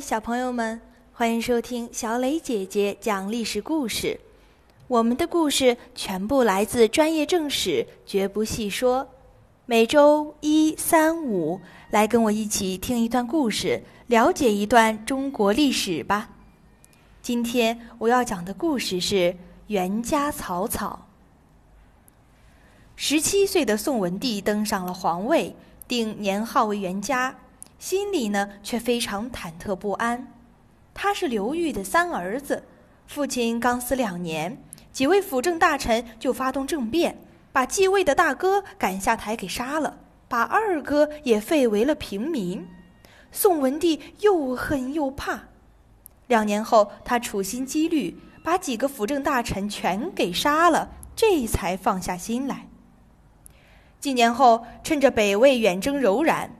小朋友们，欢迎收听小磊姐姐讲历史故事。我们的故事全部来自专业正史，绝不细说。每周一、三、五来跟我一起听一段故事，了解一段中国历史吧。今天我要讲的故事是袁家草草。十七岁的宋文帝登上了皇位，定年号为元嘉。心里呢却非常忐忑不安。他是刘裕的三儿子，父亲刚死两年，几位辅政大臣就发动政变，把继位的大哥赶下台给杀了，把二哥也废为了平民。宋文帝又恨又怕。两年后，他处心积虑把几个辅政大臣全给杀了，这才放下心来。几年后，趁着北魏远征柔然。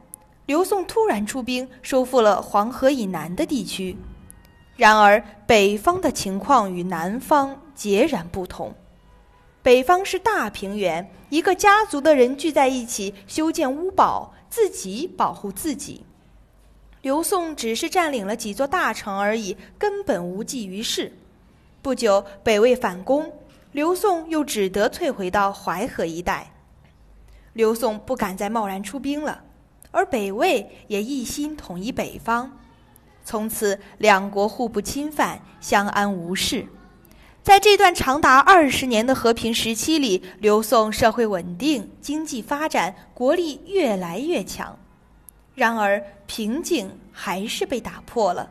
刘宋突然出兵，收复了黄河以南的地区。然而，北方的情况与南方截然不同。北方是大平原，一个家族的人聚在一起修建屋堡，自己保护自己。刘宋只是占领了几座大城而已，根本无济于事。不久，北魏反攻，刘宋又只得退回到淮河一带。刘宋不敢再贸然出兵了。而北魏也一心统一北方，从此两国互不侵犯，相安无事。在这段长达二十年的和平时期里，刘宋社会稳定，经济发展，国力越来越强。然而，瓶颈还是被打破了。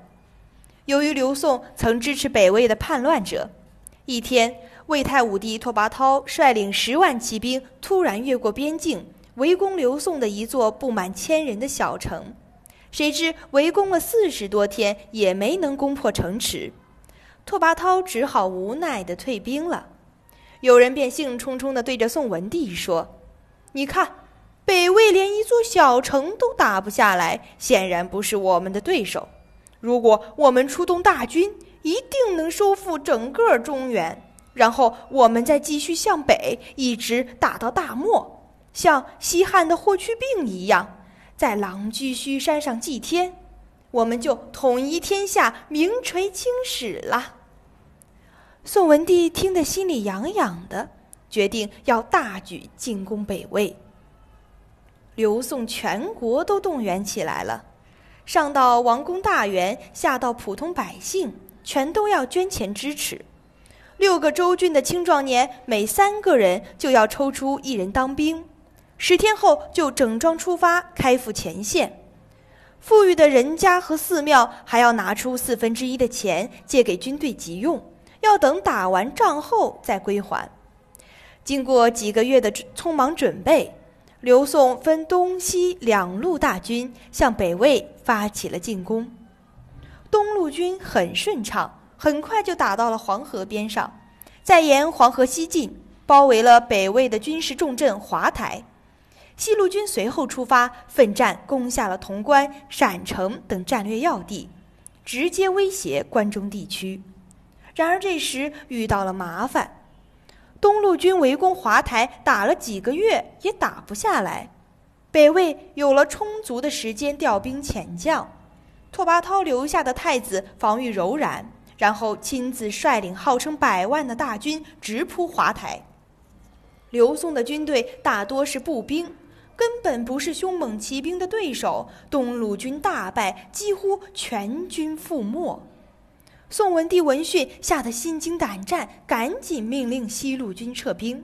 由于刘宋曾支持北魏的叛乱者，一天，魏太武帝拓跋焘率领十万骑兵突然越过边境。围攻刘宋的一座不满千人的小城，谁知围攻了四十多天也没能攻破城池，拓跋焘只好无奈地退兵了。有人便兴冲冲地对着宋文帝说：“你看，北魏连一座小城都打不下来，显然不是我们的对手。如果我们出动大军，一定能收复整个中原，然后我们再继续向北，一直打到大漠。”像西汉的霍去病一样，在狼居胥山上祭天，我们就统一天下，名垂青史了。宋文帝听得心里痒痒的，决定要大举进攻北魏。刘宋全国都动员起来了，上到王公大员，下到普通百姓，全都要捐钱支持。六个州郡的青壮年，每三个人就要抽出一人当兵。十天后就整装出发，开赴前线。富裕的人家和寺庙还要拿出四分之一的钱借给军队急用，要等打完仗后再归还。经过几个月的匆忙准备，刘宋分东西两路大军向北魏发起了进攻。东路军很顺畅，很快就打到了黄河边上，再沿黄河西进，包围了北魏的军事重镇华台。西路军随后出发，奋战攻下了潼关、陕城等战略要地，直接威胁关中地区。然而这时遇到了麻烦，东路军围攻华台，打了几个月也打不下来。北魏有了充足的时间调兵遣将，拓跋焘留下的太子防御柔然，然后亲自率领号称百万的大军直扑华台。刘宋的军队大多是步兵。根本不是凶猛骑兵的对手，东路军大败，几乎全军覆没。宋文帝闻讯，吓得心惊胆战，赶紧命令西路军撤兵。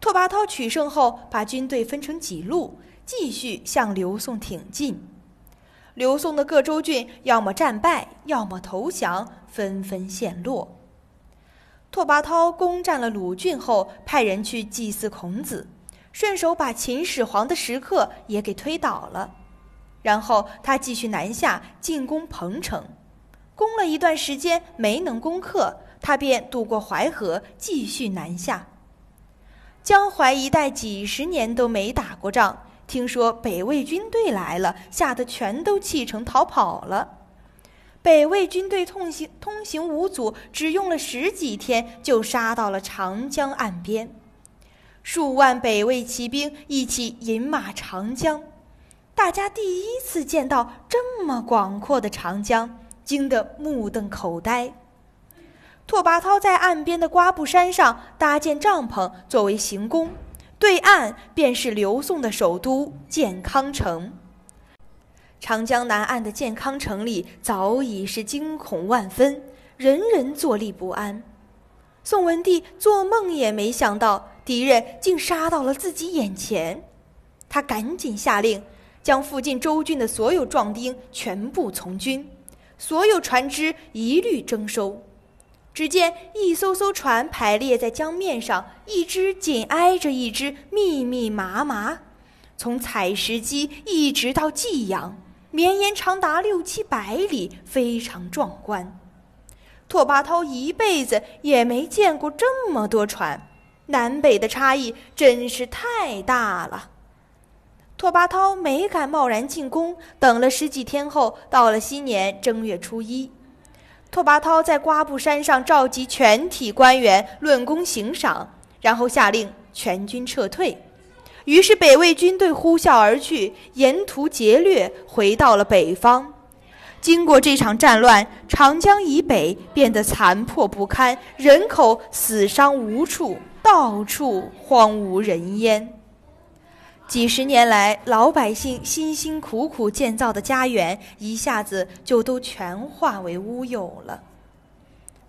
拓跋焘取胜后，把军队分成几路，继续向刘宋挺进。刘宋的各州郡要么战败，要么投降，纷纷陷落。拓跋焘攻占了鲁郡后，派人去祭祀孔子。顺手把秦始皇的石刻也给推倒了，然后他继续南下进攻彭城，攻了一段时间没能攻克，他便渡过淮河继续南下。江淮一带几十年都没打过仗，听说北魏军队来了，吓得全都弃城逃跑了。北魏军队通行通行无阻，只用了十几天就杀到了长江岸边。数万北魏骑兵一起饮马长江，大家第一次见到这么广阔的长江，惊得目瞪口呆。拓跋焘在岸边的瓜布山上搭建帐篷作为行宫，对岸便是刘宋的首都建康城。长江南岸的建康城里早已是惊恐万分，人人坐立不安。宋文帝做梦也没想到敌人竟杀到了自己眼前，他赶紧下令。将附近州郡的所有壮丁全部从军，所有船只一律征收。只见一艘艘船排列在江面上，一只紧挨着一只，密密麻麻，从采石矶一直到济阳，绵延长达六七百里，非常壮观。拓跋焘一辈子也没见过这么多船，南北的差异真是太大了。拓跋焘没敢贸然进宫，等了十几天后，到了新年正月初一，拓跋焘在瓜布山上召集全体官员论功行赏，然后下令全军撤退。于是北魏军队呼啸而去，沿途劫掠，回到了北方。经过这场战乱，长江以北变得残破不堪，人口死伤无处，到处荒无人烟。几十年来，老百姓辛辛苦苦建造的家园，一下子就都全化为乌有了。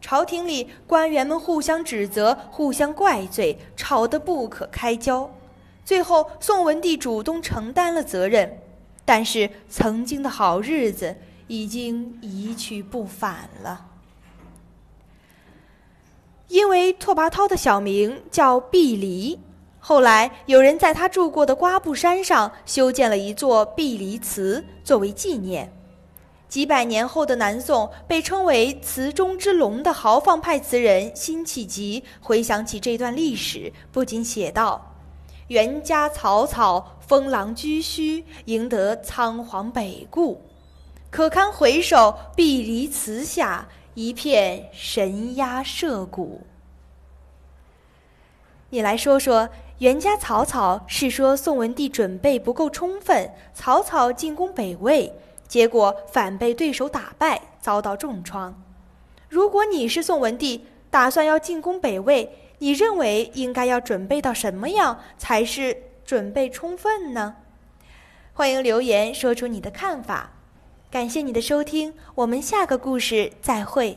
朝廷里，官员们互相指责，互相怪罪，吵得不可开交。最后，宋文帝主动承担了责任，但是曾经的好日子已经一去不返了。因为拓跋焘的小名叫毕离。后来，有人在他住过的瓜布山上修建了一座毕离祠，作为纪念。几百年后的南宋，被称为“词中之龙”的豪放派词人辛弃疾回想起这段历史，不禁写道：“袁家草草，封狼居胥，赢得仓皇北顾。可堪回首，碧离祠下，一片神鸦社鼓。”你来说说。袁家草草是说宋文帝准备不够充分，草草进攻北魏，结果反被对手打败，遭到重创。如果你是宋文帝，打算要进攻北魏，你认为应该要准备到什么样才是准备充分呢？欢迎留言说出你的看法。感谢你的收听，我们下个故事再会。